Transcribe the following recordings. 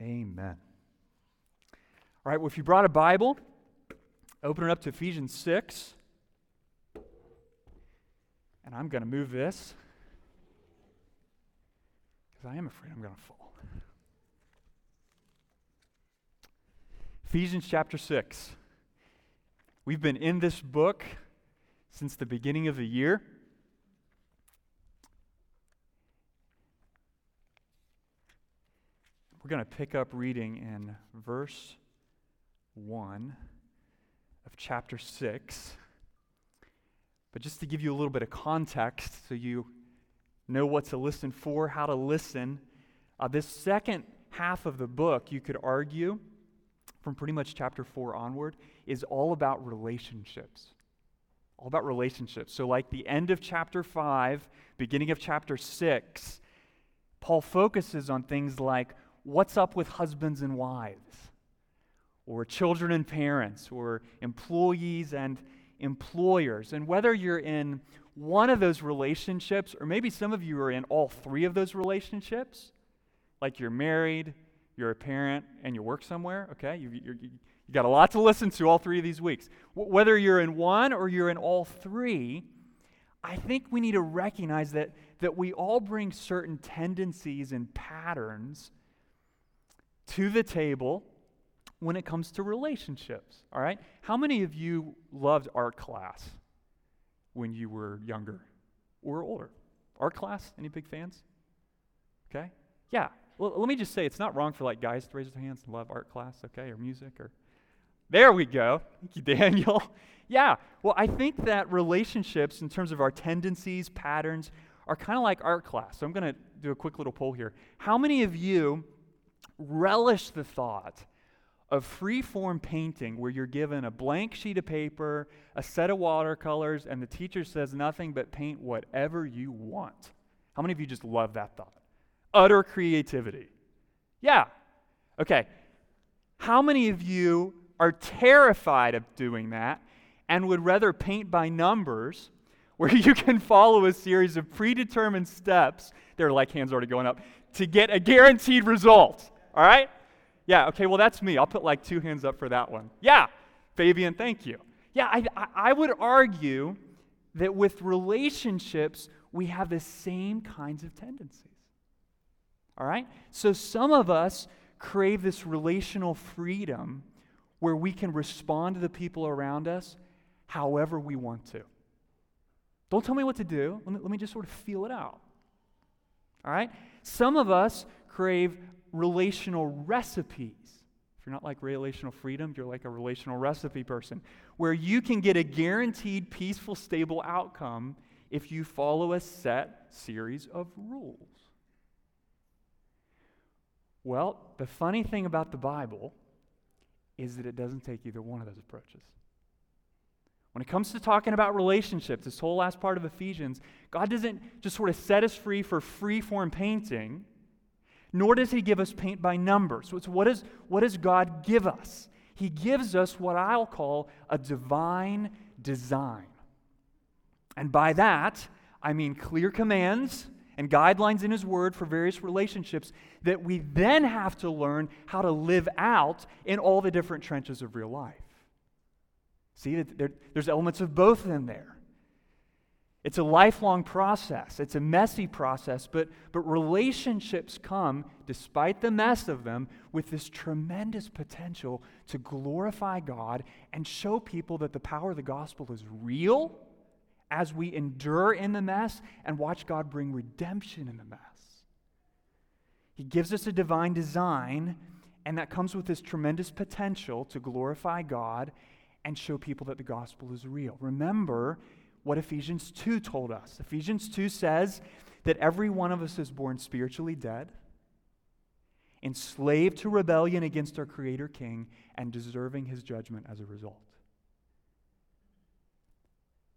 Amen. All right, well, if you brought a Bible, open it up to Ephesians 6. And I'm going to move this because I am afraid I'm going to fall. Ephesians chapter 6. We've been in this book since the beginning of the year. We're going to pick up reading in verse 1 of chapter 6. But just to give you a little bit of context so you know what to listen for, how to listen, uh, this second half of the book, you could argue, from pretty much chapter 4 onward, is all about relationships. All about relationships. So, like the end of chapter 5, beginning of chapter 6, Paul focuses on things like what's up with husbands and wives, or children and parents, or employees and employers. And whether you're in one of those relationships, or maybe some of you are in all three of those relationships, like you're married, you're a parent, and you work somewhere, okay? You, you, you got a lot to listen to all three of these weeks. W- whether you're in one or you're in all three, I think we need to recognize that, that we all bring certain tendencies and patterns to the table when it comes to relationships, all right? How many of you loved art class when you were younger or older? Art class? Any big fans? Okay? Yeah. Well, let me just say it's not wrong for like guys to raise their hands and love art class, okay, or music or There we go. Thank you, Daniel. yeah. Well, I think that relationships in terms of our tendencies, patterns are kind of like art class. So I'm going to do a quick little poll here. How many of you relish the thought of free form painting where you're given a blank sheet of paper, a set of watercolors, and the teacher says nothing but paint whatever you want. How many of you just love that thought? Utter creativity. Yeah. Okay. How many of you are terrified of doing that and would rather paint by numbers where you can follow a series of predetermined steps? There are like hands already going up to get a guaranteed result. All right? Yeah, okay, well, that's me. I'll put like two hands up for that one. Yeah, Fabian, thank you. Yeah, I, I, would argue that with relationships, we have the same kinds of tendencies. All right? So some of us crave this relational freedom where we can respond to the people around us however we want to. Don't tell me what to do. Let me, let me just sort of feel it out. All right? Some of us crave relational recipes. If you're not like relational freedom, you're like a relational recipe person, where you can get a guaranteed peaceful, stable outcome if you follow a set series of rules. Well, the funny thing about the Bible is that it doesn't take either one of those approaches. When it comes to talking about relationships, this whole last part of Ephesians, God doesn't just sort of set us free for free form painting nor does he give us paint by numbers. So what, is, what does God give us? He gives us what I'll call a divine design. And by that, I mean clear commands and guidelines in His Word for various relationships that we then have to learn how to live out in all the different trenches of real life. See, there, there's elements of both in there. It's a lifelong process. It's a messy process, but, but relationships come, despite the mess of them, with this tremendous potential to glorify God and show people that the power of the gospel is real as we endure in the mess and watch God bring redemption in the mess. He gives us a divine design, and that comes with this tremendous potential to glorify God and show people that the gospel is real. Remember, what Ephesians 2 told us. Ephesians 2 says that every one of us is born spiritually dead, enslaved to rebellion against our Creator King, and deserving his judgment as a result.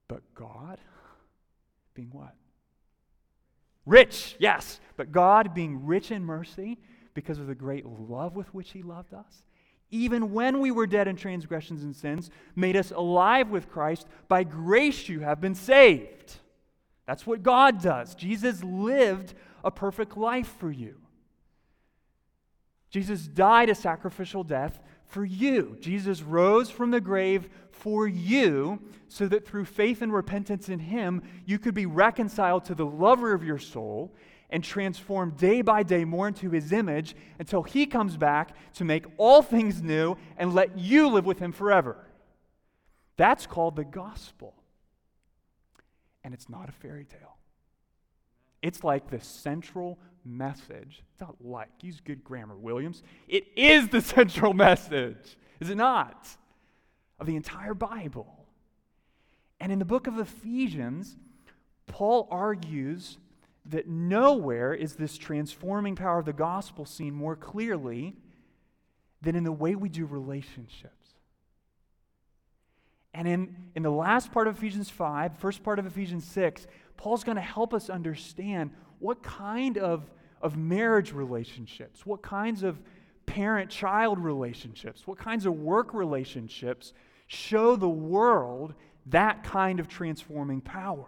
But God, being what? Rich, yes. But God, being rich in mercy, because of the great love with which he loved us, even when we were dead in transgressions and sins, made us alive with Christ. By grace you have been saved. That's what God does. Jesus lived a perfect life for you. Jesus died a sacrificial death for you. Jesus rose from the grave for you so that through faith and repentance in Him, you could be reconciled to the lover of your soul and transformed day by day more into His image until He comes back to make all things new and let you live with Him forever. That's called the gospel. And it's not a fairy tale. It's like the central message. It's not like, use good grammar, Williams. It is the central message, is it not? Of the entire Bible. And in the book of Ephesians, Paul argues that nowhere is this transforming power of the gospel seen more clearly than in the way we do relationships. And in, in the last part of Ephesians 5, first part of Ephesians 6, Paul's going to help us understand what kind of, of marriage relationships, what kinds of parent child relationships, what kinds of work relationships show the world that kind of transforming power.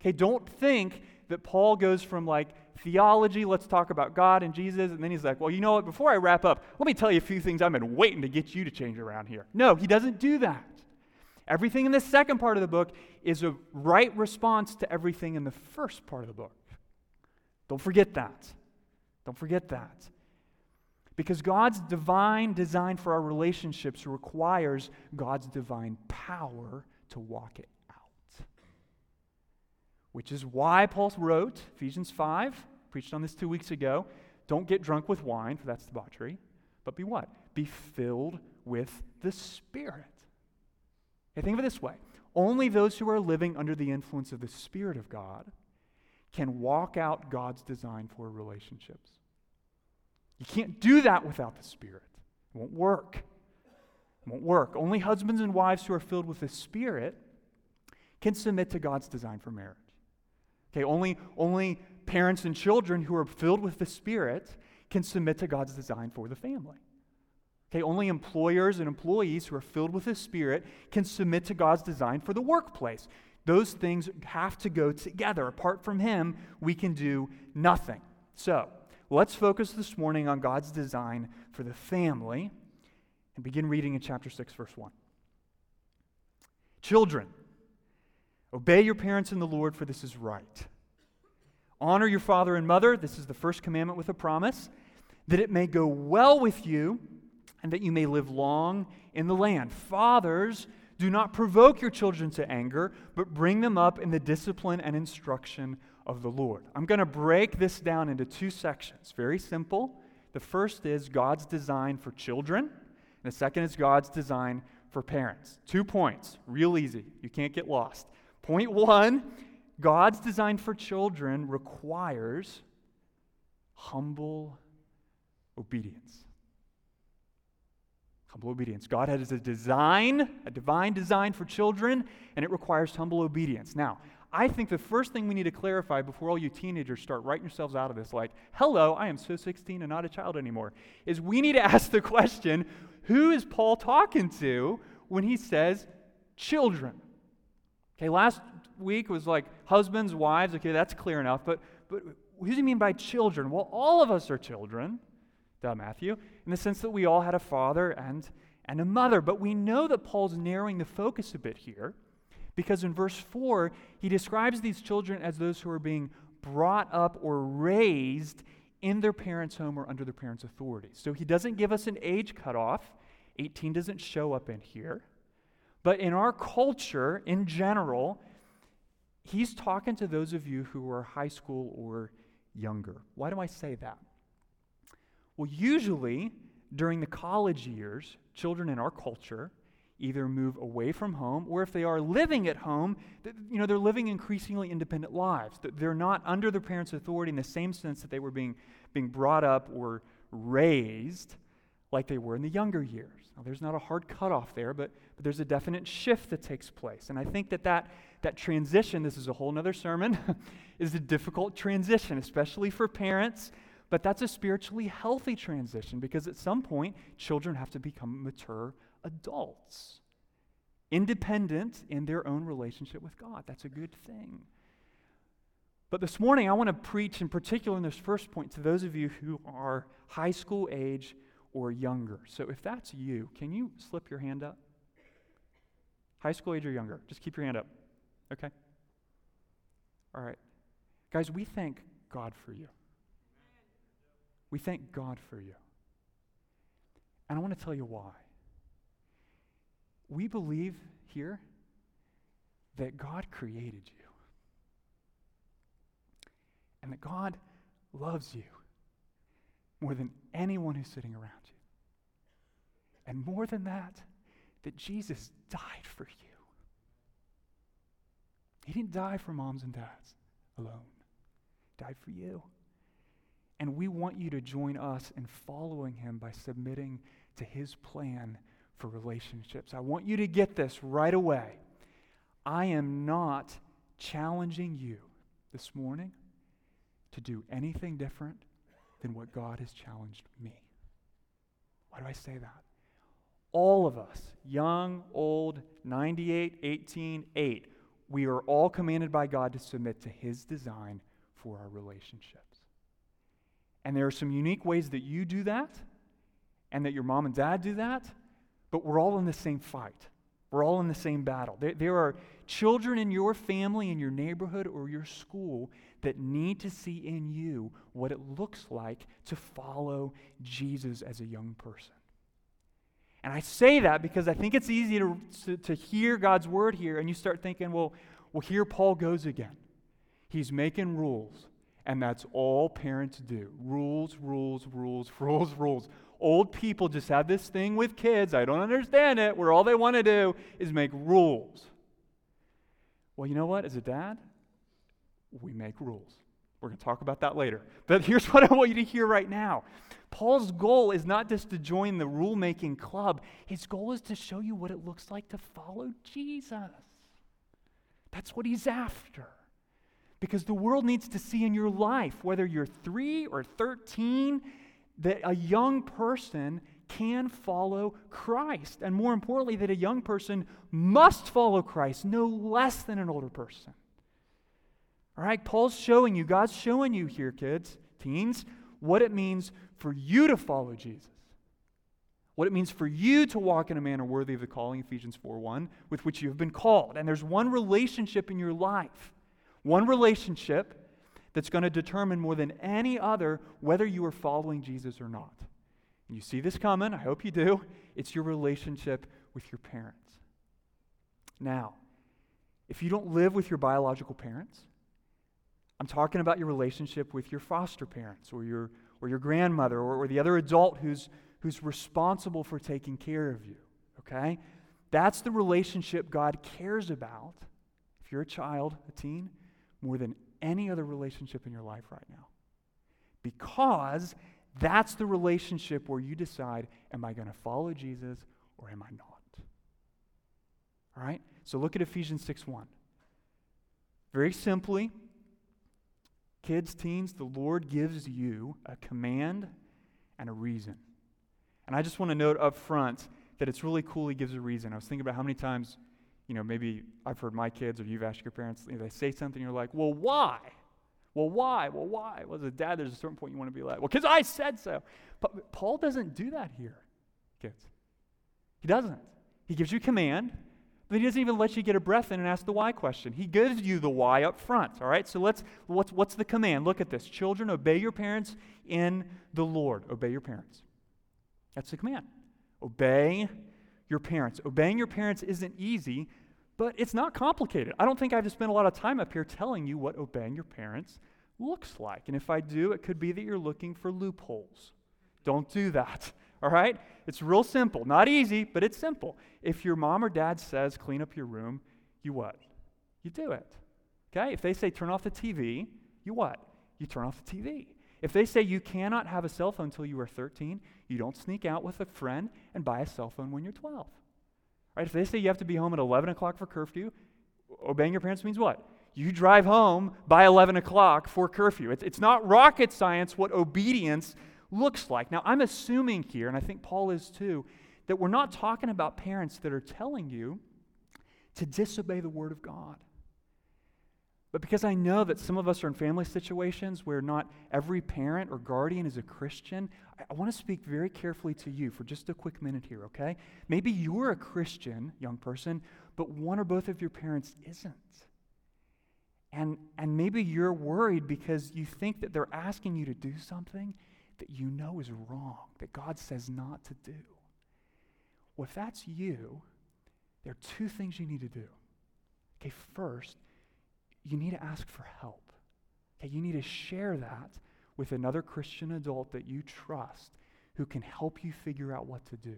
Okay, don't think that Paul goes from like theology, let's talk about God and Jesus, and then he's like, well, you know what, before I wrap up, let me tell you a few things I've been waiting to get you to change around here. No, he doesn't do that. Everything in the second part of the book is a right response to everything in the first part of the book. Don't forget that. Don't forget that. Because God's divine design for our relationships requires God's divine power to walk it. Which is why Paul wrote Ephesians 5, preached on this two weeks ago. Don't get drunk with wine, for that's debauchery, but be what? Be filled with the Spirit. Okay, think of it this way only those who are living under the influence of the Spirit of God can walk out God's design for relationships. You can't do that without the Spirit, it won't work. It won't work. Only husbands and wives who are filled with the Spirit can submit to God's design for marriage. Okay, only, only parents and children who are filled with the Spirit can submit to God's design for the family. Okay, only employers and employees who are filled with the Spirit can submit to God's design for the workplace. Those things have to go together. Apart from Him, we can do nothing. So, let's focus this morning on God's design for the family and begin reading in chapter 6, verse 1. Children, obey your parents in the Lord, for this is right. Honor your father and mother. This is the first commandment with a promise, that it may go well with you and that you may live long in the land. Fathers, do not provoke your children to anger, but bring them up in the discipline and instruction of the Lord. I'm going to break this down into two sections. Very simple. The first is God's design for children, and the second is God's design for parents. Two points, real easy. You can't get lost. Point one God's design for children requires humble obedience. Humble obedience. God has a design, a divine design for children, and it requires humble obedience. Now, I think the first thing we need to clarify before all you teenagers start writing yourselves out of this, like, hello, I am so 16 and not a child anymore, is we need to ask the question who is Paul talking to when he says children? Okay, last week was like husbands, wives. Okay, that's clear enough. But, but what does he mean by children? Well, all of us are children duh, Matthew, in the sense that we all had a father and, and a mother. But we know that Paul's narrowing the focus a bit here because in verse 4, he describes these children as those who are being brought up or raised in their parents' home or under their parents' authority. So he doesn't give us an age cutoff. 18 doesn't show up in here. But in our culture in general, he's talking to those of you who are high school or younger. Why do I say that? Well, usually during the college years, children in our culture either move away from home or if they are living at home, you know, they're living increasingly independent lives. They're not under their parents' authority in the same sense that they were being, being brought up or raised like they were in the younger years. Now, there's not a hard cutoff there, but, but there's a definite shift that takes place. And I think that that, that transition, this is a whole other sermon, is a difficult transition, especially for parents but that's a spiritually healthy transition because at some point, children have to become mature adults, independent in their own relationship with God. That's a good thing. But this morning, I want to preach in particular in this first point to those of you who are high school age or younger. So if that's you, can you slip your hand up? High school age or younger? Just keep your hand up. Okay? All right. Guys, we thank God for you. We thank God for you. And I want to tell you why. We believe here that God created you and that God loves you more than anyone who's sitting around. And more than that, that Jesus died for you. He didn't die for moms and dads alone, he died for you. And we want you to join us in following him by submitting to his plan for relationships. I want you to get this right away. I am not challenging you this morning to do anything different than what God has challenged me. Why do I say that? All of us, young, old, 98, 18, 8, we are all commanded by God to submit to His design for our relationships. And there are some unique ways that you do that, and that your mom and dad do that, but we're all in the same fight. We're all in the same battle. There, there are children in your family, in your neighborhood, or your school that need to see in you what it looks like to follow Jesus as a young person. And I say that because I think it's easy to, to, to, hear God's word here, and you start thinking, well, well, here Paul goes again. He's making rules, and that's all parents do rules, rules, rules, rules, rules. Old people just have this thing with kids. I don't understand it, where all they want to do is make rules. Well, you know what? As a dad, we make rules. We're going to talk about that later. But here's what I want you to hear right now Paul's goal is not just to join the rule making club, his goal is to show you what it looks like to follow Jesus. That's what he's after. Because the world needs to see in your life, whether you're three or 13, that a young person can follow Christ. And more importantly, that a young person must follow Christ no less than an older person. All right, Paul's showing you, God's showing you here, kids, teens, what it means for you to follow Jesus. What it means for you to walk in a manner worthy of the calling, Ephesians 4 1, with which you have been called. And there's one relationship in your life, one relationship that's going to determine more than any other whether you are following Jesus or not. And you see this coming, I hope you do. It's your relationship with your parents. Now, if you don't live with your biological parents, I'm talking about your relationship with your foster parents or your, or your grandmother or, or the other adult who's, who's responsible for taking care of you. Okay? That's the relationship God cares about, if you're a child, a teen, more than any other relationship in your life right now. Because that's the relationship where you decide, am I going to follow Jesus or am I not? All right? So look at Ephesians 6 1. Very simply, Kids, teens, the Lord gives you a command and a reason. And I just want to note up front that it's really cool he gives a reason. I was thinking about how many times, you know, maybe I've heard my kids or you've asked your parents, they say something, you're like, well, why? Well, why? Well, why? Well, as a dad, there's a certain point you want to be like, well, because I said so. But Paul doesn't do that here, kids. He doesn't. He gives you command, but he doesn't even let you get a breath in and ask the why question. He gives you the why up front. All right? So let's what's what's the command? Look at this. Children, obey your parents in the Lord. Obey your parents. That's the command. Obey your parents. Obeying your parents isn't easy, but it's not complicated. I don't think I have to spend a lot of time up here telling you what obeying your parents looks like. And if I do, it could be that you're looking for loopholes. Don't do that. All right? It's real simple. Not easy, but it's simple. If your mom or dad says, clean up your room, you what? You do it. Okay? If they say, turn off the TV, you what? You turn off the TV. If they say you cannot have a cell phone until you are 13, you don't sneak out with a friend and buy a cell phone when you're 12. Right? If they say you have to be home at 11 o'clock for curfew, obeying your parents means what? You drive home by 11 o'clock for curfew. It's, it's not rocket science what obedience looks like. Now, I'm assuming here, and I think Paul is too, that we're not talking about parents that are telling you to disobey the Word of God. But because I know that some of us are in family situations where not every parent or guardian is a Christian, I, I want to speak very carefully to you for just a quick minute here, okay? Maybe you're a Christian, young person, but one or both of your parents isn't. And, and maybe you're worried because you think that they're asking you to do something that you know is wrong, that God says not to do. Well, if that's you, there are two things you need to do. Okay, first, you need to ask for help. Okay, you need to share that with another Christian adult that you trust who can help you figure out what to do.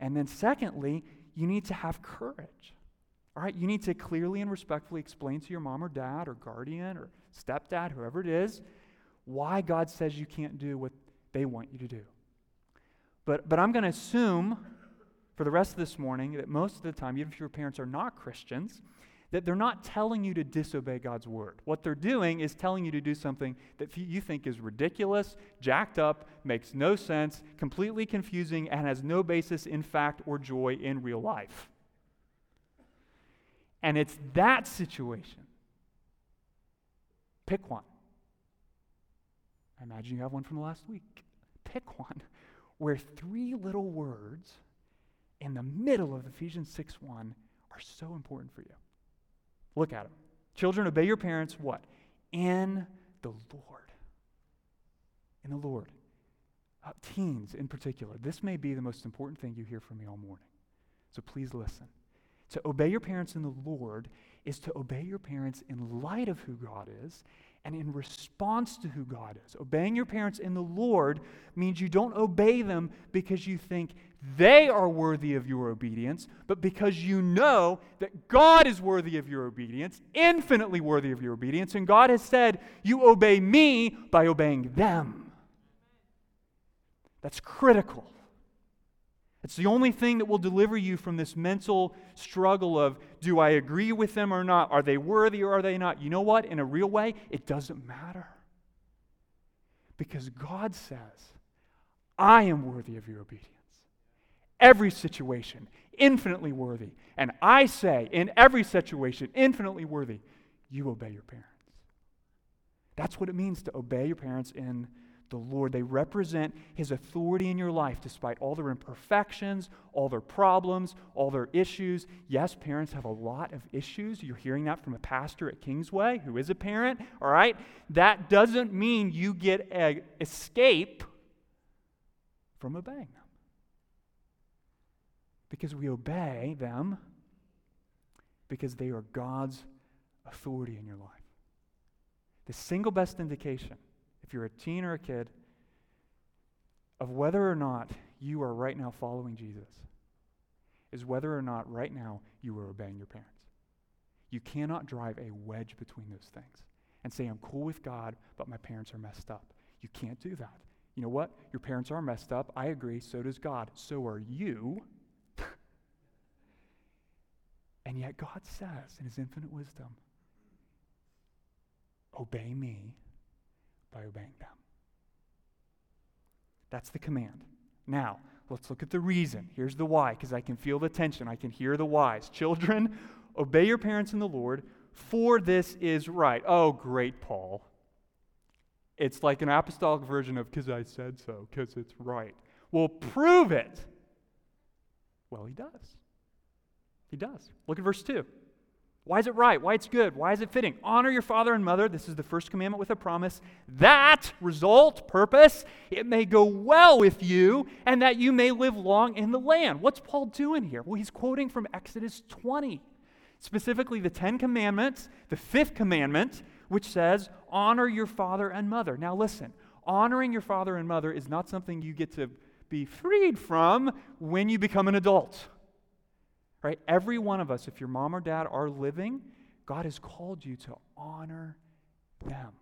And then, secondly, you need to have courage. All right, you need to clearly and respectfully explain to your mom or dad or guardian or stepdad, whoever it is, why God says you can't do what they want you to do. But, but I'm going to assume for the rest of this morning that most of the time, even if your parents are not Christians, that they're not telling you to disobey God's word. What they're doing is telling you to do something that you think is ridiculous, jacked up, makes no sense, completely confusing, and has no basis in fact or joy in real life. And it's that situation. Pick one. I imagine you have one from the last week. Pick one where three little words in the middle of Ephesians 6 1 are so important for you. Look at them. Children, obey your parents, what? In the Lord. In the Lord. Uh, teens in particular, this may be the most important thing you hear from me all morning. So please listen. To obey your parents in the Lord is to obey your parents in light of who God is and in response to who God is. Obeying your parents in the Lord means you don't obey them because you think they are worthy of your obedience, but because you know that God is worthy of your obedience, infinitely worthy of your obedience, and God has said, You obey me by obeying them. That's critical. It's the only thing that will deliver you from this mental struggle of do I agree with them or not? Are they worthy or are they not? You know what? In a real way, it doesn't matter. Because God says, I am worthy of your obedience. Every situation, infinitely worthy. And I say, in every situation, infinitely worthy, you obey your parents. That's what it means to obey your parents in the Lord. They represent His authority in your life despite all their imperfections, all their problems, all their issues. Yes, parents have a lot of issues. You're hearing that from a pastor at Kingsway who is a parent, all right? That doesn't mean you get an escape from obeying them. Because we obey them because they are God's authority in your life. The single best indication if you're a teen or a kid, of whether or not you are right now following Jesus is whether or not right now you are obeying your parents. You cannot drive a wedge between those things and say, I'm cool with God, but my parents are messed up. You can't do that. You know what? Your parents are messed up. I agree. So does God. So are you. and yet God says in his infinite wisdom, obey me by obeying them. That's the command. Now, let's look at the reason. Here's the why, because I can feel the tension. I can hear the whys. Children, obey your parents in the Lord, for this is right. Oh, great, Paul. It's like an apostolic version of because I said so, because it's right. Well, prove it. Well, he does. He does. Look at verse 2. Why is it right? Why it's good? Why is it fitting? Honor your father and mother. This is the first commandment with a promise. That result, purpose, it may go well with you and that you may live long in the land. What's Paul doing here? Well, he's quoting from Exodus 20, specifically the 10 commandments, the fifth commandment, which says, honor your father and mother. Now, listen, honoring your father and mother is not something you get to be freed from when you become an adult. Right? Every one of us, if your mom or dad are living, God has called you to honor them.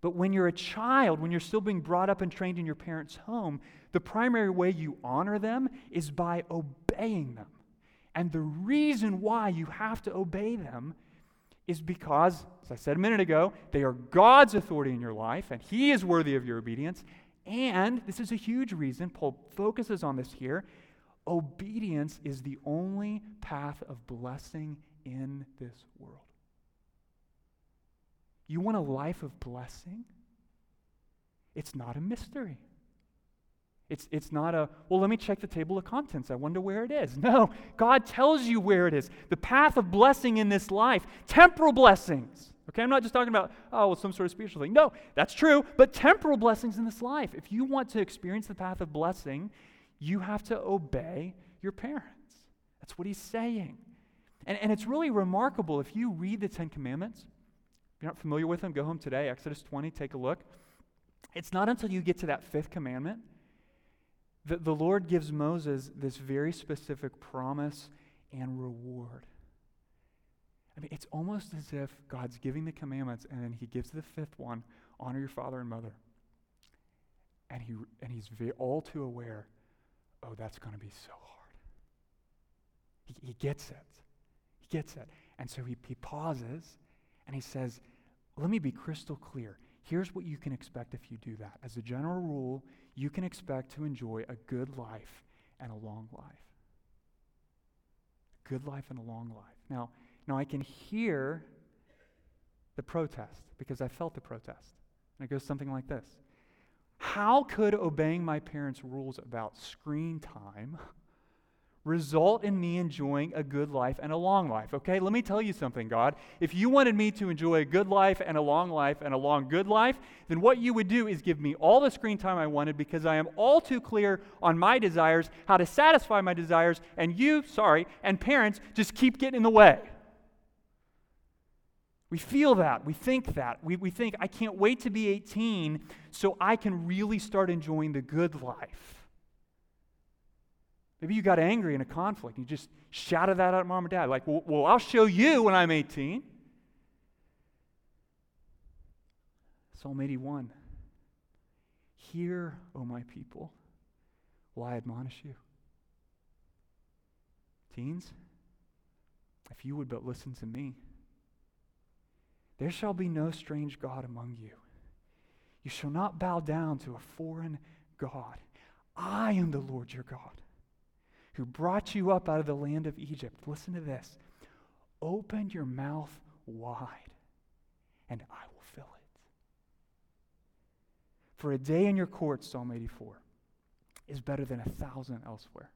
But when you're a child, when you're still being brought up and trained in your parents' home, the primary way you honor them is by obeying them. And the reason why you have to obey them is because, as I said a minute ago, they are God's authority in your life, and He is worthy of your obedience. And this is a huge reason, Paul focuses on this here, Obedience is the only path of blessing in this world. You want a life of blessing? It's not a mystery. It's, it's not a, well, let me check the table of contents. I wonder where it is. No, God tells you where it is. The path of blessing in this life, temporal blessings. Okay, I'm not just talking about, oh, well, some sort of spiritual thing. No, that's true, but temporal blessings in this life. If you want to experience the path of blessing, you have to obey your parents. That's what he's saying. And, and it's really remarkable if you read the Ten Commandments. If you're not familiar with them, go home today, Exodus 20, take a look. It's not until you get to that fifth commandment that the Lord gives Moses this very specific promise and reward. I mean, it's almost as if God's giving the commandments and then he gives the fifth one honor your father and mother. And, he, and he's all too aware oh, that's going to be so hard. He, he gets it. He gets it. And so he, he pauses and he says, let me be crystal clear. Here's what you can expect if you do that. As a general rule, you can expect to enjoy a good life and a long life. A good life and a long life. Now, now I can hear the protest because I felt the protest. And it goes something like this How could obeying my parents' rules about screen time result in me enjoying a good life and a long life. Okay, let me tell you something, God. If you wanted me to enjoy a good life and a long life and a long good life, then what you would do is give me all the screen time I wanted because I am all too clear on my desires, how to satisfy my desires, and you, sorry, and parents just keep getting in the way. We feel that. We think that. We, we think, I can't wait to be 18 so I can really start enjoying the good life. Maybe you got angry in a conflict. You just shouted that at mom and dad, like, well, well, I'll show you when I'm 18. Psalm 81. Hear, O my people, will I admonish you. Teens, if you would but listen to me, there shall be no strange God among you. You shall not bow down to a foreign God. I am the Lord your God who brought you up out of the land of Egypt. Listen to this. Open your mouth wide, and I will fill it. For a day in your courts, Psalm 84, is better than a thousand elsewhere.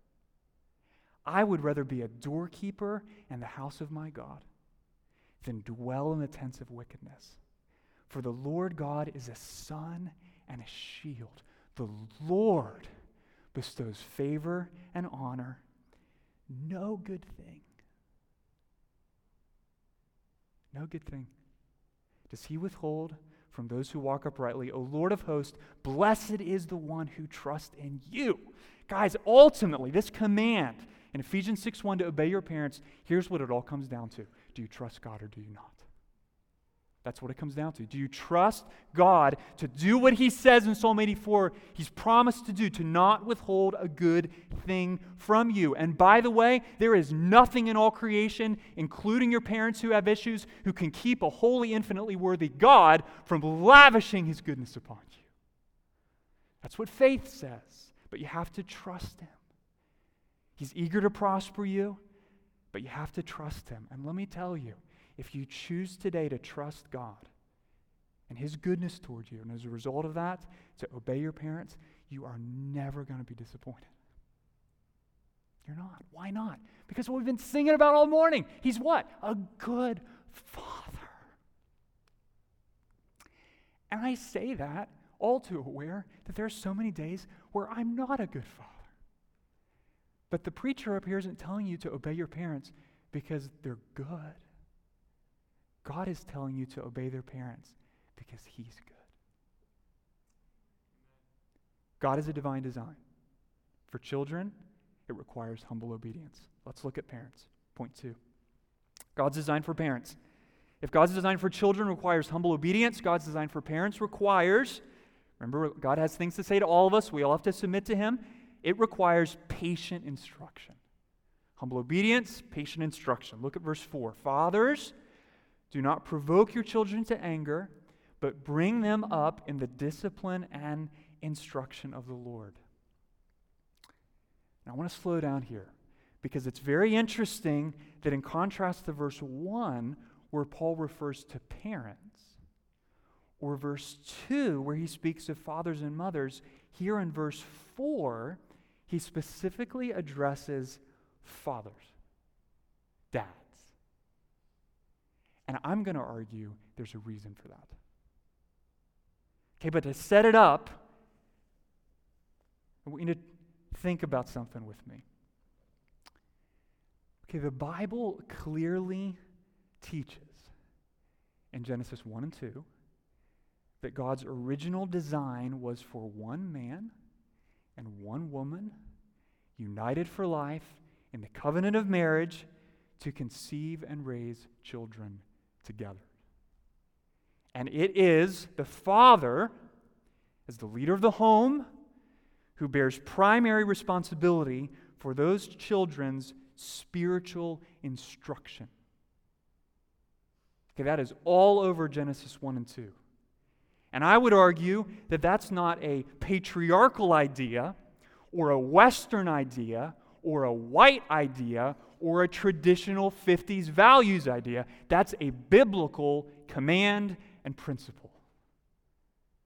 I would rather be a doorkeeper in the house of my God than dwell in the tents of wickedness. For the Lord God is a sun and a shield. The Lord bestows favor and honor, no good thing. No good thing. Does he withhold from those who walk uprightly? O Lord of hosts, blessed is the one who trusts in you. Guys, ultimately, this command in Ephesians 6 1 to obey your parents, here's what it all comes down to. Do you trust God or do you not? That's what it comes down to. Do you trust God to do what He says in Psalm 84 He's promised to do, to not withhold a good thing from you? And by the way, there is nothing in all creation, including your parents who have issues, who can keep a holy, infinitely worthy God from lavishing His goodness upon you. That's what faith says. But you have to trust Him. He's eager to prosper you, but you have to trust Him. And let me tell you, if you choose today to trust God and His goodness toward you, and as a result of that, to obey your parents, you are never going to be disappointed. You're not. Why not? Because what we've been singing about all morning. He's what? A good father. And I say that all too aware that there are so many days where I'm not a good father. But the preacher up here isn't telling you to obey your parents because they're good. God is telling you to obey their parents because He's good. God is a divine design. For children, it requires humble obedience. Let's look at parents. Point two God's design for parents. If God's design for children requires humble obedience, God's design for parents requires, remember, God has things to say to all of us. We all have to submit to Him. It requires patient instruction. Humble obedience, patient instruction. Look at verse 4. Fathers, do not provoke your children to anger, but bring them up in the discipline and instruction of the Lord. Now, I want to slow down here because it's very interesting that, in contrast to verse 1, where Paul refers to parents, or verse 2, where he speaks of fathers and mothers, here in verse 4, he specifically addresses fathers, dads. And I'm going to argue there's a reason for that. Okay, but to set it up, we need to think about something with me. Okay, the Bible clearly teaches in Genesis 1 and 2 that God's original design was for one man and one woman united for life in the covenant of marriage to conceive and raise children together. And it is the father, as the leader of the home, who bears primary responsibility for those children's spiritual instruction. Okay, that is all over Genesis 1 and 2. And I would argue that that's not a patriarchal idea or a Western idea or a white idea or a traditional 50s values idea. That's a biblical command and principle.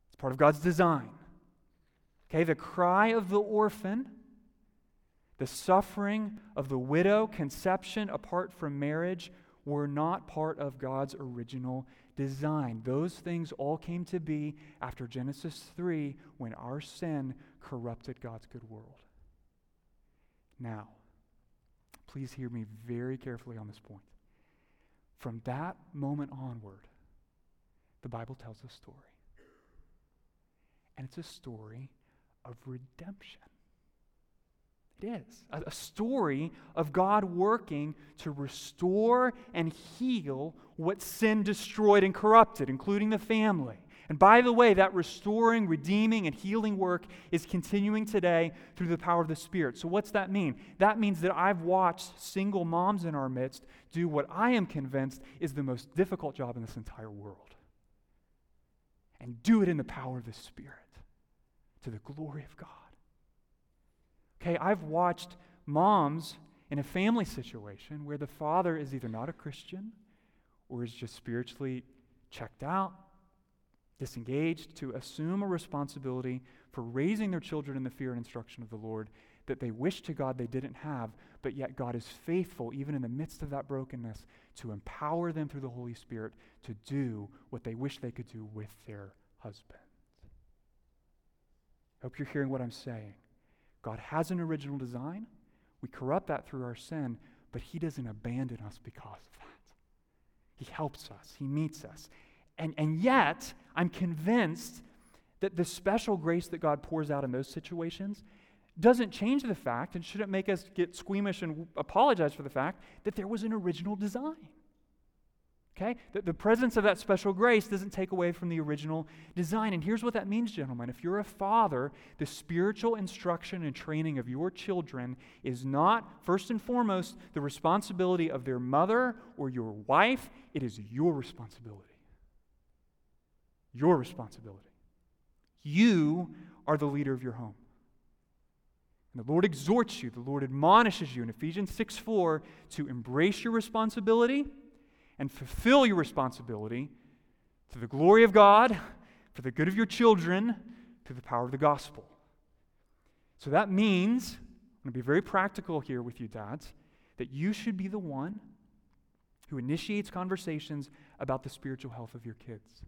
It's part of God's design. Okay, the cry of the orphan, the suffering of the widow, conception apart from marriage were not part of God's original design. Those things all came to be after Genesis 3 when our sin corrupted God's good world. Now, please hear me very carefully on this point. From that moment onward, the Bible tells a story. And it's a story of redemption. It is a, a, story of God working to restore and heal what sin destroyed and corrupted, including the family. And by the way, that restoring, redeeming, and healing work is continuing today through the power of the Spirit. So, what's that mean? That means that I've watched single moms in our midst do what I am convinced is the most difficult job in this entire world. And do it in the power of the Spirit to the glory of God. Okay, I've watched moms in a family situation where the father is either not a Christian or is just spiritually checked out disengaged, to assume a responsibility for raising their children in the fear and instruction of the Lord that they wish to God they didn't have, but yet God is faithful, even in the midst of that brokenness, to empower them through the Holy Spirit to do what they wish they could do with their husband. Hope you're hearing what I'm saying. God has an original design. We corrupt that through our sin, but He doesn't abandon us because of that. He helps us, He meets us. And, and yet, I'm convinced that the special grace that God pours out in those situations doesn't change the fact and shouldn't make us get squeamish and apologize for the fact that there was an original design. Okay? The, the presence of that special grace doesn't take away from the original design. And here's what that means, gentlemen. If you're a father, the spiritual instruction and training of your children is not, first and foremost, the responsibility of their mother or your wife, it is your responsibility your responsibility. You are the leader of your home. And the Lord exhorts you, the Lord admonishes you in Ephesians 6 4 to embrace your responsibility and fulfill your responsibility to the glory of God, for the good of your children, through the power of the gospel. So that means, I'm going to be very practical here with you, dads, that you should be the one who initiates conversations about the spiritual health of your kids.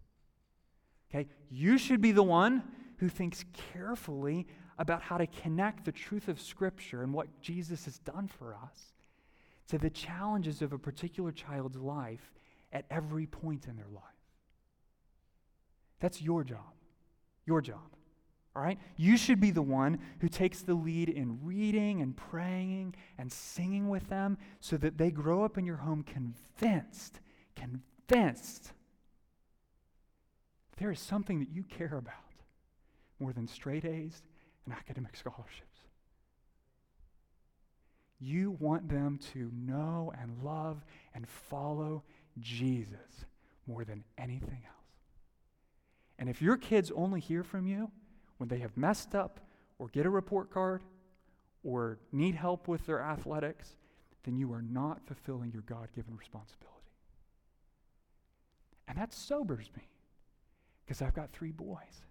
Okay? You should be the one who thinks carefully about how to connect the truth of Scripture and what Jesus has done for us to the challenges of a particular child's life at every point in their life. That's your job. Your job. All right? You should be the one who takes the lead in reading and praying and singing with them so that they grow up in your home convinced, convinced there is something that you care about more than straight A's and academic scholarships. You want them to know and love and follow Jesus more than anything else. And if your kids only hear from you when they have messed up or get a report card or need help with their athletics, then you are not fulfilling your God given responsibility. And that sobers me. because I've got three boys.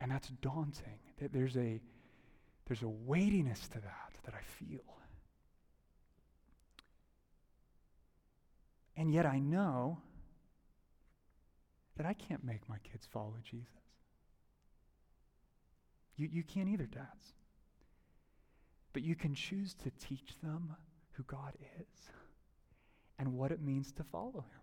And that's daunting. That there's a, there's a weightiness to that that I feel. And yet I know that I can't make my kids follow Jesus. You, you can't either, dads. But you can choose to teach them who God is and what it means to follow him.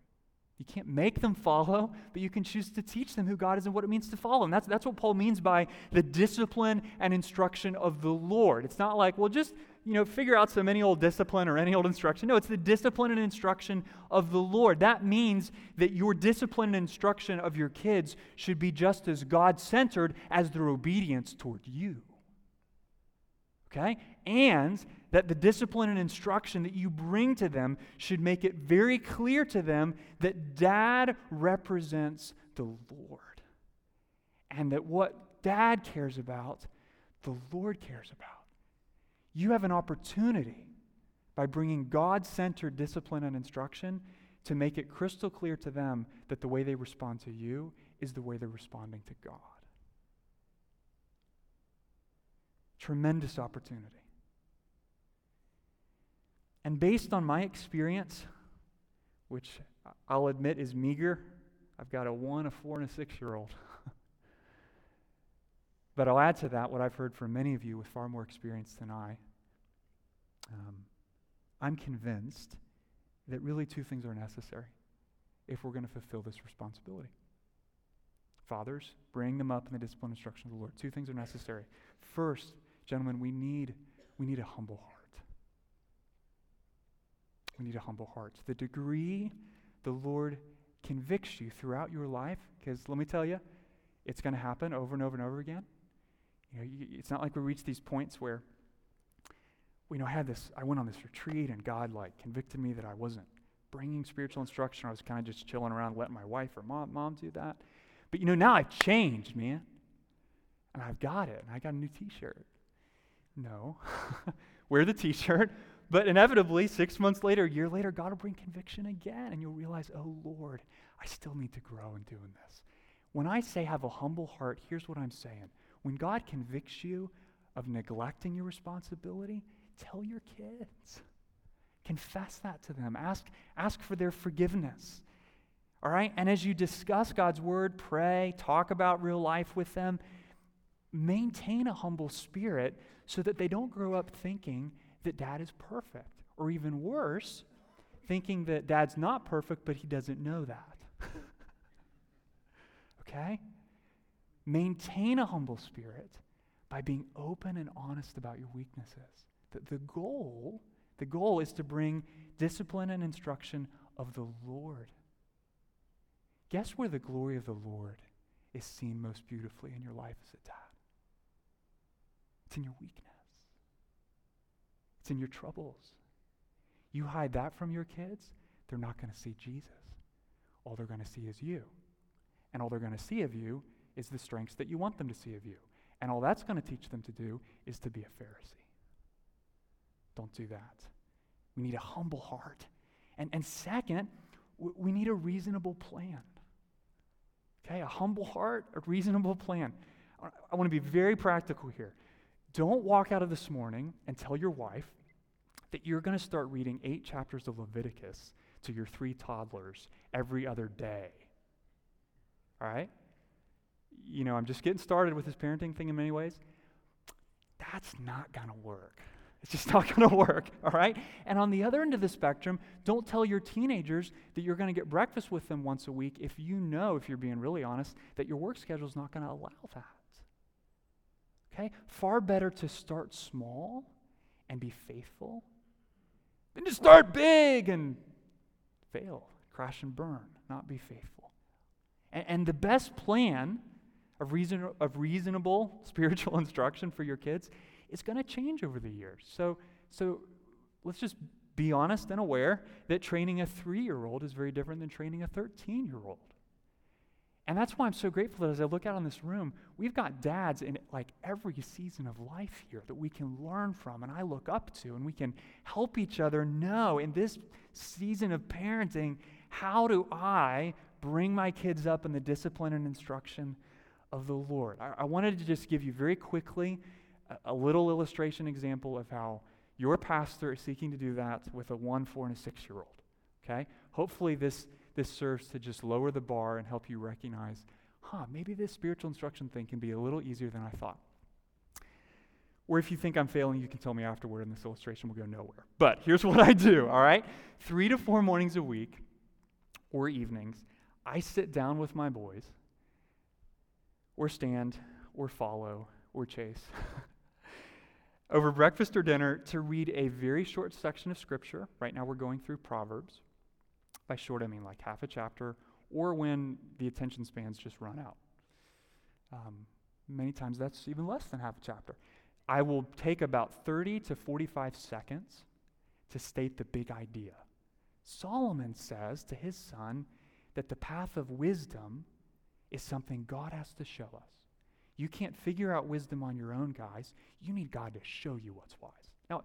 You can't make them follow, but you can choose to teach them who God is and what it means to follow And That's, that's what Paul means by the discipline and instruction of the Lord. It's not like, well, just you know, figure out some any old discipline or any old instruction. No, it's the discipline and instruction of the Lord. That means that your discipline and instruction of your kids should be just as God centered as their obedience toward you. Okay? And that the discipline and instruction that you bring to them should make it very clear to them that dad represents the Lord. And that what dad cares about, the Lord cares about. You have an opportunity by bringing God centered discipline and instruction to make it crystal clear to them that the way they respond to you is the way they're responding to God. Tremendous opportunity. And based on my experience, which I'll admit is meager, I've got a one, a four, and a six year old. But I'll add to that what I've heard from many of you with far more experience than I. Um, I'm convinced that really two things are necessary if we're going to fulfill this responsibility. Fathers, bring them up in the discipline and instruction of the Lord. Two things are necessary. First, gentlemen, we need, we need a humble heart. We need a humble heart. The degree the Lord convicts you throughout your life, because let me tell you, it's going to happen over and over and over again. You know, you, it's not like we reach these points where, we know, I had this, I went on this retreat and God like convicted me that I wasn't bringing spiritual instruction. I was kind of just chilling around, letting my wife or mom, mom do that. But you know, now I've changed, man. And I've got it. And I got a new t shirt. No. Wear the t shirt. But inevitably, six months later, a year later, God will bring conviction again. And you'll realize, oh, Lord, I still need to grow in doing this. When I say have a humble heart, here's what I'm saying when God convicts you of neglecting your responsibility, tell your kids. Confess that to them. Ask, ask for their forgiveness. All right? And as you discuss God's word, pray, talk about real life with them, maintain a humble spirit so that they don't grow up thinking that dad is perfect. Or even worse, thinking that dad's not perfect, but he doesn't know that. okay? Maintain a humble spirit by being open and honest about your weaknesses. The, the goal, the goal is to bring discipline and instruction of the Lord. Guess where the glory of the Lord is seen most beautifully in your life as a dad? It's in your weakness. It's in your troubles. You hide that from your kids, they're not going to see Jesus. All they're going to see is you. And all they're going to see of you is the strengths that you want them to see of you. And all that's going to teach them to do is to be a Pharisee. Don't do that. We need a humble heart. And, and second, we need a reasonable plan. Okay, a humble heart, a reasonable plan. I want to be very practical here. Don't walk out of this morning and tell your wife that you're going to start reading eight chapters of Leviticus to your three toddlers every other day. All right? you know, I'm just getting started with this parenting thing in many ways. That's not going to work. It's just not going to work, all right? And on the other end of the spectrum, don't tell your teenagers that you're going to get breakfast with them once a week if you know, if you're being really honest, that your work schedule is not going to allow that. Okay? Far better to start small and be faithful than to start big and fail, crash and burn, not be faithful. And, and the best plan of, reason, of reasonable spiritual instruction for your kids is going to change over the years. So, so let's just be honest and aware that training a three year old is very different than training a 13 year old. And that's why I'm so grateful that as I look out on this room, we've got dads in like every season of life here that we can learn from and I look up to, and we can help each other know in this season of parenting how do I bring my kids up in the discipline and instruction of the Lord. I, I wanted to just give you very quickly a, a, little illustration example of how your pastor is seeking to do that with a one, four, and a six year old. Okay? Hopefully, this, this serves to just lower the bar and help you recognize, huh, maybe this spiritual instruction thing can be a little easier than I thought. Or if you think I'm failing, you can tell me afterward, and this illustration will go nowhere. But here's what I do, all right? Three to four mornings a week or evenings, I sit down with my boys, or stand, or follow, or chase, over breakfast or dinner to read a very short section of Scripture. Right now we're going through Proverbs. By short, I mean like half a chapter, or when the attention spans just run out. Um, many times that's even less than half a chapter. I will take about 30 to 45 seconds to state the big idea. Solomon says to his son that the path of wisdom is something God has to show us. You can't figure out wisdom on your own, guys. You need God to show you what's wise. Now,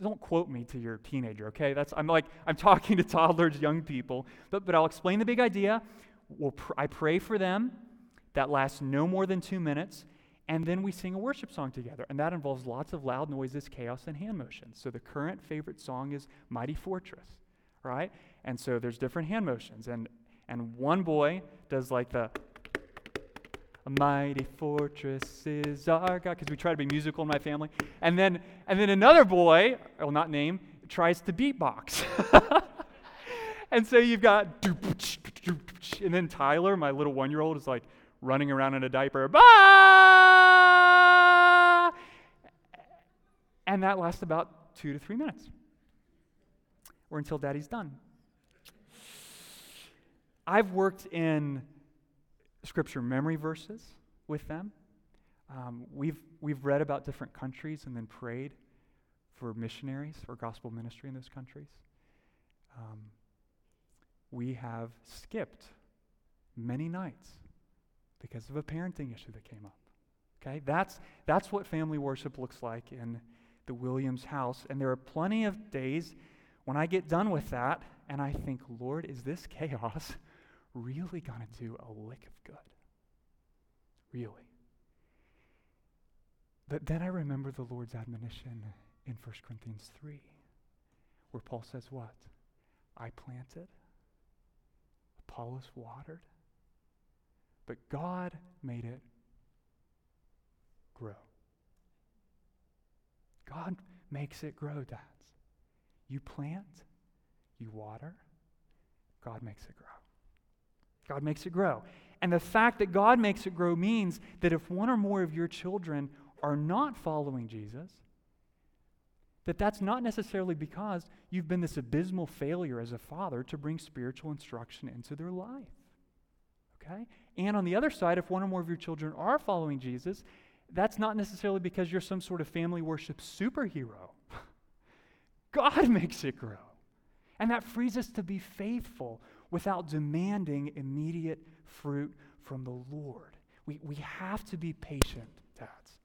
don't quote me to your teenager, okay? That's I'm like I'm talking to toddlers, young people, but but I'll explain the big idea. We'll pr- I pray for them. That lasts no more than two minutes, and then we sing a worship song together. And that involves lots of loud noises, chaos, and hand motions. So the current favorite song is Mighty Fortress, right? And so there's different hand motions. And, and one boy does like the a mighty fortress is our God, because we try to be musical in my family. And then, and then another boy, I will not name, tries to beatbox. and so you've got, and then Tyler, my little one year old, is like running around in a diaper. Bye! And that lasts about two to three minutes, or until daddy's done. I've worked in scripture memory verses with them. Um, we've, we've read about different countries and then prayed for missionaries or gospel ministry in those countries. Um, we have skipped many nights because of a parenting issue that came up. Okay? That's, that's what family worship looks like in the Williams house. And there are plenty of days when I get done with that and I think, Lord, is this chaos really going to do a lick of good? Really? But then I remember the Lord's admonition in 1 Corinthians 3, where Paul says, What? I planted, Apollos watered, but God made it grow. God makes it grow, dads. You plant, you water, God makes it grow. God makes it grow. And the fact that God makes it grow means that if one or more of your children are not following Jesus, that that's not necessarily because you've been this abysmal failure as a father to bring spiritual instruction into their life. Okay? And on the other side, if one or more of your children are following Jesus, that's not necessarily because you're some sort of family worship superhero. God makes it grow. And that frees us to be faithful without demanding immediate fruit from the Lord. We, we have to be patient, dads.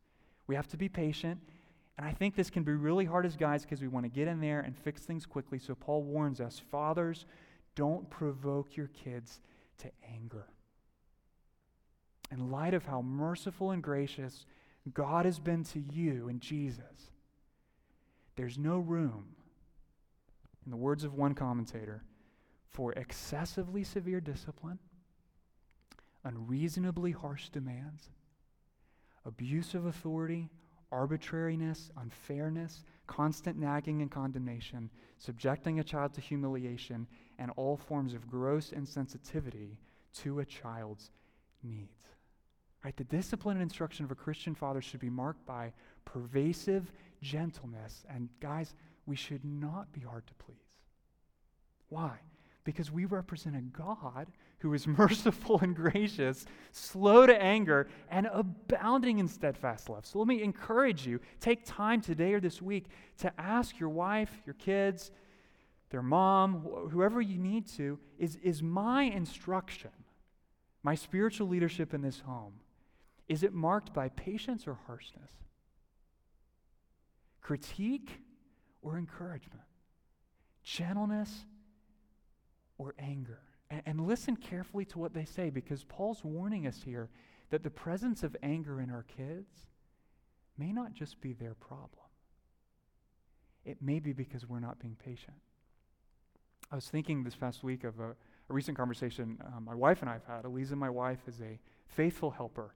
We have to be patient. And I think this can be really hard as guys because we want to get in there and fix things quickly. So Paul warns us fathers, don't provoke your kids to anger in light of how merciful and gracious God has been to you in Jesus, there's no room, in the words of one commentator, for excessively severe discipline, unreasonably harsh demands, abuse of authority, arbitrariness, unfairness, constant nagging and condemnation, subjecting a child to humiliation, and all forms of gross insensitivity to a child's needs. Right? The discipline and instruction of a Christian father should be marked by pervasive gentleness. And guys, we should not be hard to please. Why? Because we represent a God who is merciful and gracious, slow to anger, and abounding in steadfast love. So let me encourage you take time today or this week to ask your wife, your kids, their mom, whoever you need to, is, is my instruction, my spiritual leadership in this home, is it marked by patience or harshness? Critique or encouragement? Gentleness or anger? And, and listen carefully to what they say because Paul's warning us here that the presence of anger in our kids may not just be their problem, it may be because we're not being patient. I was thinking this past week of a, a recent conversation uh, my wife and I have had. Eliza, my wife, is a faithful helper.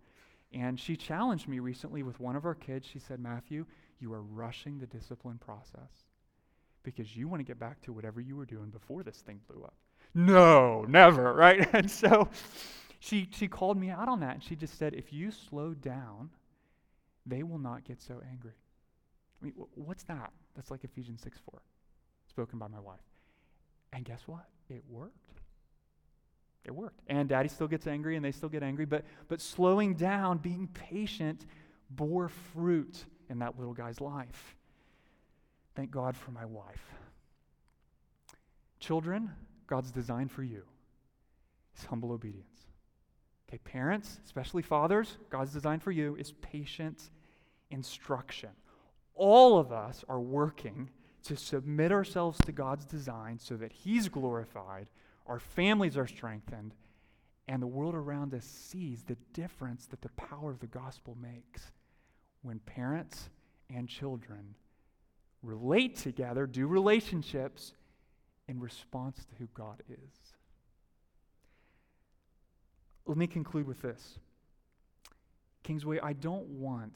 And she challenged me recently with one of our kids. She said, Matthew, you are rushing the discipline process because you want to get back to whatever you were doing before this thing blew up. No, never, right? And so she, she called me out on that. And she just said, if you slow down, they will not get so angry. I mean, what's that? That's like Ephesians 6 4, spoken by my wife. And guess what? It worked. It worked. And daddy still gets angry and they still get angry, but, but slowing down, being patient, bore fruit in that little guy's life. Thank God for my wife. Children, God's design for you is humble obedience. Okay, parents, especially fathers, God's design for you is patient instruction. All of us are working to submit ourselves to God's design so that He's glorified, our families are strengthened, and the world around us sees the difference that the power of the gospel makes when parents and children relate together, do relationships in response to who God is. Let me conclude with this. Kingsway, I don't want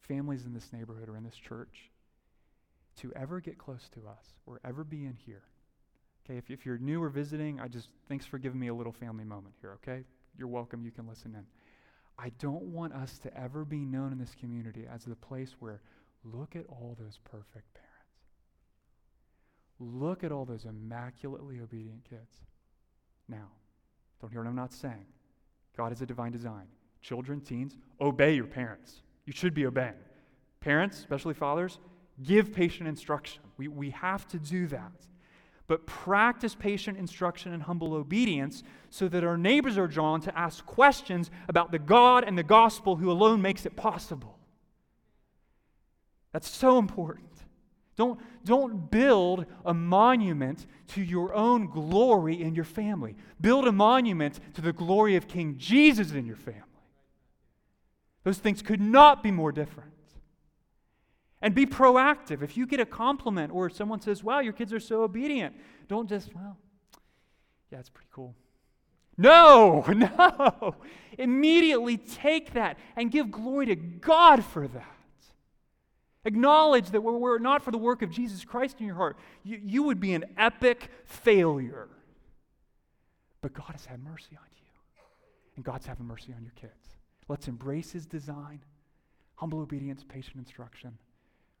families in this neighborhood or in this church to ever get close to us or ever be in here. Okay, if, if you're new or visiting, I just, thanks for giving me a little family moment here, okay? You're welcome, you can listen in. I don't want us to ever be known in this community as the place where, look at all those perfect parents. Look at all those immaculately obedient kids. Now, don't hear what I'm not saying. God has a divine design. Children, teens, obey your parents. You should be obeying. Parents, especially fathers, give patient instruction. We, we have to do that. But practice patient instruction and humble obedience so that our neighbors are drawn to ask questions about the God and the gospel who alone makes it possible. That's so important. Don't, don't build a monument to your own glory in your family. Build a monument to the glory of King Jesus in your family. Those things could not be more different. And be proactive. If you get a compliment or someone says, wow, your kids are so obedient, don't just, well, yeah, it's pretty cool. No, no. Immediately take that and give glory to God for that. Acknowledge that were it not for the work of Jesus Christ in your heart, you, you would be an epic failure. But God has had mercy on you, and God's having mercy on your kids. Let's embrace His design, humble obedience, patient instruction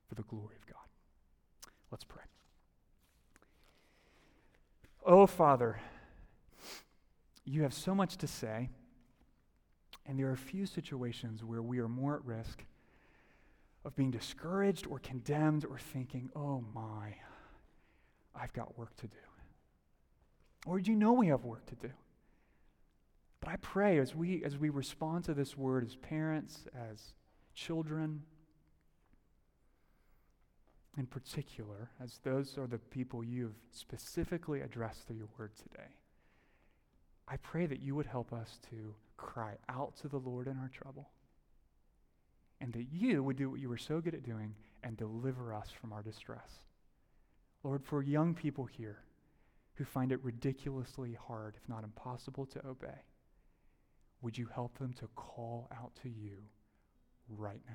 for the glory of God. Let's pray. Oh, Father, you have so much to say, and there are few situations where we are more at risk of being discouraged or condemned or thinking, oh my, I've got work to do. Or do you know we have work to do? But I pray as we, as we respond to this word as parents, as children, in particular, as those are the people you've specifically addressed through your word today, I pray that you would help us to cry out to the Lord in our trouble and that you would do what you were so good at doing and deliver us from our distress. Lord, for young people here who find it ridiculously hard, if not impossible, to obey, would you help them to call out to you right now?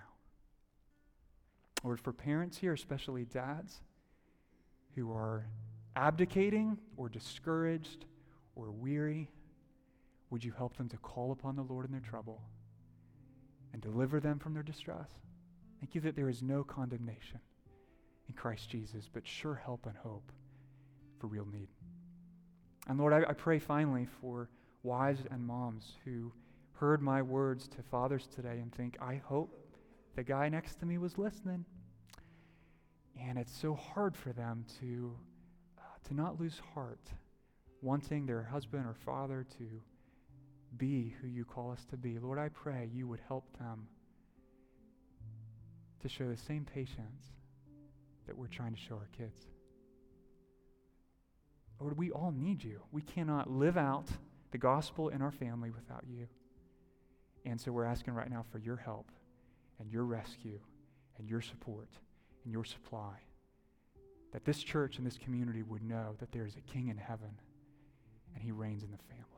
Lord, for parents here, especially dads, who are abdicating or discouraged or weary, would you help them to call upon the Lord in their trouble? And deliver them from their distress. Thank you that there is no condemnation in Christ Jesus, but sure help and hope for real need. And Lord, I, I pray finally for wives and moms who heard my words to fathers today and think, I hope the guy next to me was listening. And it's so hard for them to, uh, to not lose heart, wanting their husband or father to be who you call us to be. Lord, I pray you would help them to show the same patience that we're trying to show our kids. Lord, we all need you. We cannot live out the gospel in our family without you. And so we're asking right now for your help and your rescue and your support and your supply. That this church and this community would know that there is a king in heaven and he reigns in the family.